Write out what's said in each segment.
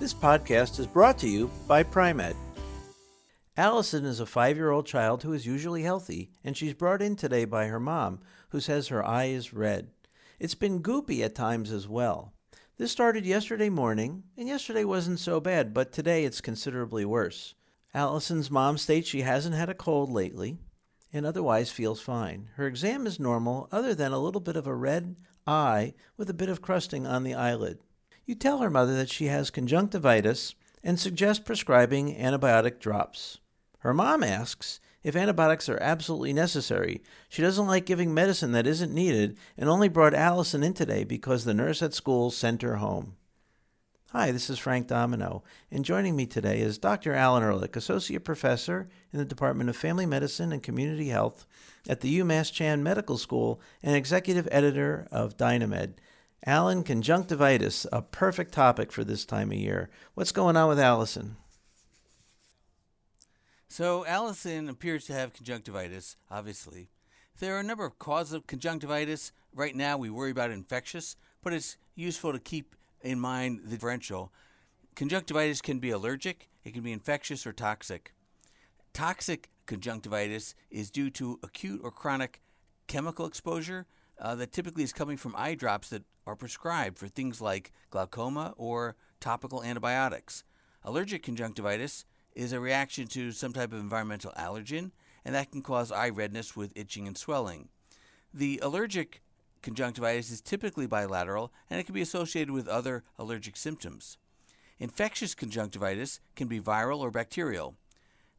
This podcast is brought to you by Pri-Med. Allison is a five year old child who is usually healthy, and she's brought in today by her mom, who says her eye is red. It's been goopy at times as well. This started yesterday morning, and yesterday wasn't so bad, but today it's considerably worse. Allison's mom states she hasn't had a cold lately and otherwise feels fine. Her exam is normal, other than a little bit of a red eye with a bit of crusting on the eyelid. You tell her mother that she has conjunctivitis and suggest prescribing antibiotic drops. Her mom asks if antibiotics are absolutely necessary. She doesn't like giving medicine that isn't needed and only brought Allison in today because the nurse at school sent her home. Hi, this is Frank Domino, and joining me today is Dr. Alan Ehrlich, Associate Professor in the Department of Family Medicine and Community Health at the UMass Chan Medical School and Executive Editor of Dynamed. Alan, conjunctivitis, a perfect topic for this time of year. What's going on with Allison? So, Allison appears to have conjunctivitis, obviously. There are a number of causes of conjunctivitis. Right now, we worry about infectious, but it's useful to keep in mind the differential. Conjunctivitis can be allergic, it can be infectious, or toxic. Toxic conjunctivitis is due to acute or chronic chemical exposure uh, that typically is coming from eye drops that are prescribed for things like glaucoma or topical antibiotics. Allergic conjunctivitis is a reaction to some type of environmental allergen, and that can cause eye redness with itching and swelling. The allergic conjunctivitis is typically bilateral and it can be associated with other allergic symptoms. Infectious conjunctivitis can be viral or bacterial.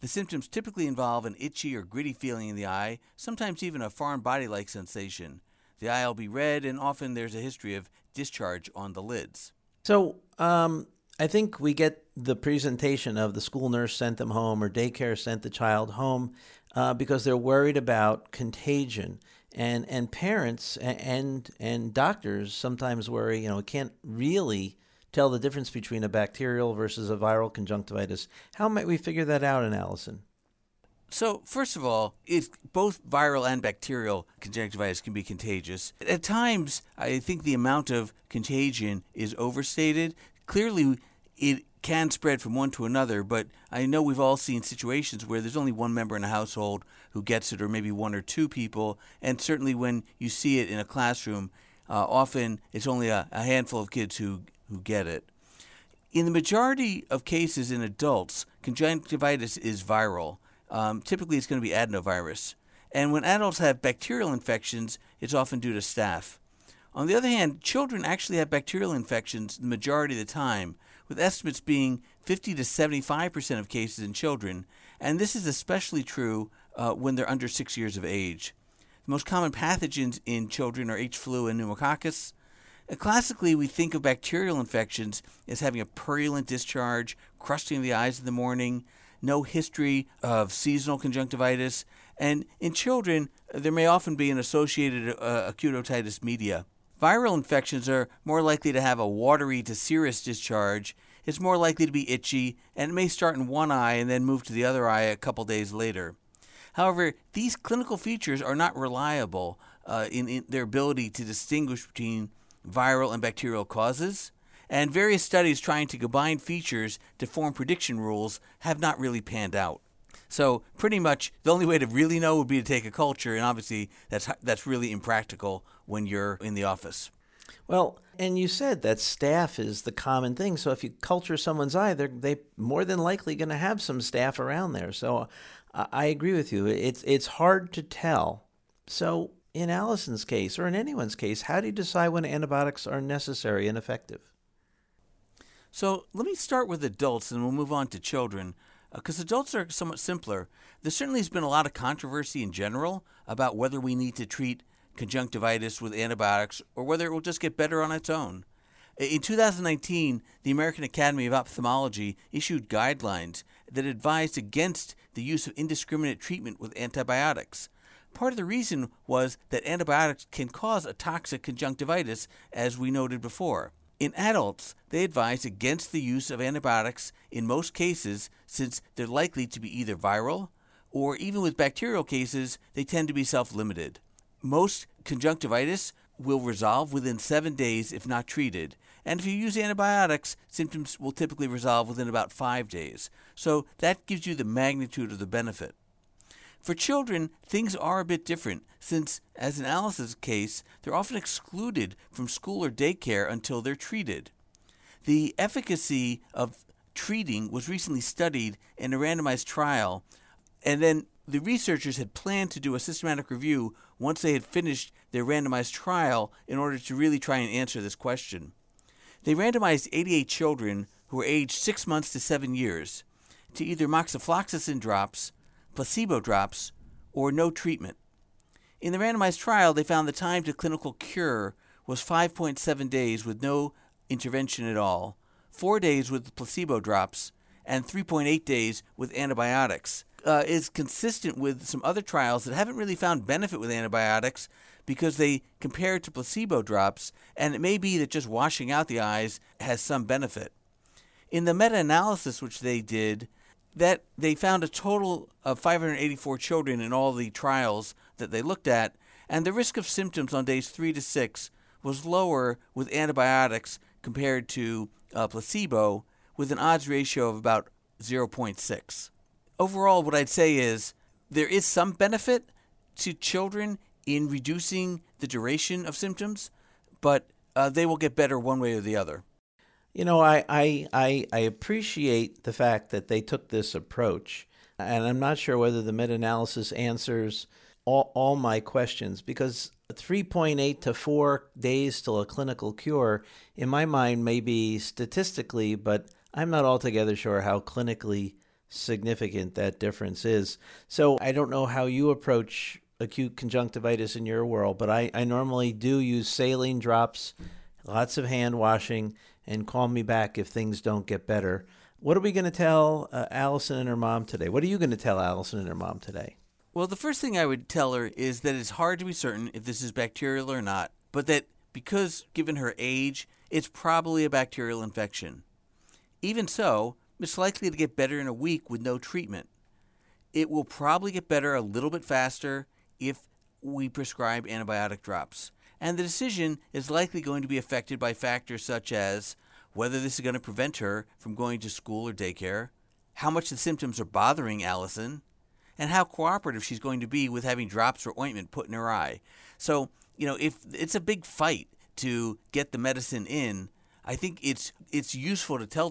The symptoms typically involve an itchy or gritty feeling in the eye, sometimes even a foreign body like sensation. The eye will be red, and often there's a history of discharge on the lids. So, um, I think we get the presentation of the school nurse sent them home or daycare sent the child home uh, because they're worried about contagion. And, and parents and, and doctors sometimes worry, you know, can't really tell the difference between a bacterial versus a viral conjunctivitis. How might we figure that out in Allison? So, first of all, both viral and bacterial conjunctivitis can be contagious. At times, I think the amount of contagion is overstated. Clearly, it can spread from one to another, but I know we've all seen situations where there's only one member in a household who gets it, or maybe one or two people. And certainly, when you see it in a classroom, uh, often it's only a, a handful of kids who, who get it. In the majority of cases in adults, conjunctivitis is viral. Um, typically, it's going to be adenovirus. And when adults have bacterial infections, it's often due to staph. On the other hand, children actually have bacterial infections the majority of the time, with estimates being 50 to 75% of cases in children, and this is especially true uh, when they're under six years of age. The most common pathogens in children are H. flu and pneumococcus. Uh, classically, we think of bacterial infections as having a purulent discharge, crusting the eyes in the morning, no history of seasonal conjunctivitis, and in children, there may often be an associated uh, acute otitis media. Viral infections are more likely to have a watery to serous discharge. It's more likely to be itchy, and it may start in one eye and then move to the other eye a couple days later. However, these clinical features are not reliable uh, in, in their ability to distinguish between viral and bacterial causes and various studies trying to combine features to form prediction rules have not really panned out. So pretty much the only way to really know would be to take a culture, and obviously that's that's really impractical when you're in the office. Well, and you said that staph is the common thing. So if you culture someone's eye, they're they more than likely going to have some staph around there. So I agree with you. It's it's hard to tell. So in Allison's case, or in anyone's case, how do you decide when antibiotics are necessary and effective? So let me start with adults and we'll move on to children because uh, adults are somewhat simpler. There certainly has been a lot of controversy in general about whether we need to treat conjunctivitis with antibiotics or whether it will just get better on its own. In 2019, the American Academy of Ophthalmology issued guidelines that advised against the use of indiscriminate treatment with antibiotics. Part of the reason was that antibiotics can cause a toxic conjunctivitis, as we noted before. In adults, they advise against the use of antibiotics in most cases since they're likely to be either viral or even with bacterial cases, they tend to be self limited. Most conjunctivitis will resolve within seven days if not treated, and if you use antibiotics, symptoms will typically resolve within about five days. So that gives you the magnitude of the benefit. For children, things are a bit different since, as in Alice's case, they're often excluded from school or daycare until they're treated. The efficacy of treating was recently studied in a randomized trial, and then the researchers had planned to do a systematic review once they had finished their randomized trial in order to really try and answer this question. They randomized 88 children who were aged 6 months to 7 years to either moxifloxacin drops, placebo drops, or no treatment. In the randomized trial, they found the time to clinical cure was 5.7 days with no intervention at all, 4 days with placebo drops, and 3.8 days with antibiotics. Uh, is consistent with some other trials that haven't really found benefit with antibiotics because they compare it to placebo drops, and it may be that just washing out the eyes has some benefit. In the meta analysis which they did, that they found a total of 584 children in all the trials that they looked at, and the risk of symptoms on days three to six was lower with antibiotics compared to uh, placebo, with an odds ratio of about 0.6. Overall, what I'd say is there is some benefit to children in reducing the duration of symptoms, but uh, they will get better one way or the other. You know, I, I, I, I appreciate the fact that they took this approach, and I'm not sure whether the meta analysis answers all, all my questions because 3.8 to 4 days till a clinical cure, in my mind, may be statistically, but I'm not altogether sure how clinically significant that difference is. So I don't know how you approach acute conjunctivitis in your world, but I, I normally do use saline drops, lots of hand washing and call me back if things don't get better. What are we going to tell uh, Allison and her mom today? What are you going to tell Allison and her mom today? Well, the first thing I would tell her is that it's hard to be certain if this is bacterial or not, but that because, given her age, it's probably a bacterial infection. Even so, it's likely to get better in a week with no treatment. It will probably get better a little bit faster if we prescribe antibiotic drops and the decision is likely going to be affected by factors such as whether this is going to prevent her from going to school or daycare, how much the symptoms are bothering Allison, and how cooperative she's going to be with having drops or ointment put in her eye. So, you know, if it's a big fight to get the medicine in, I think it's it's useful to tell the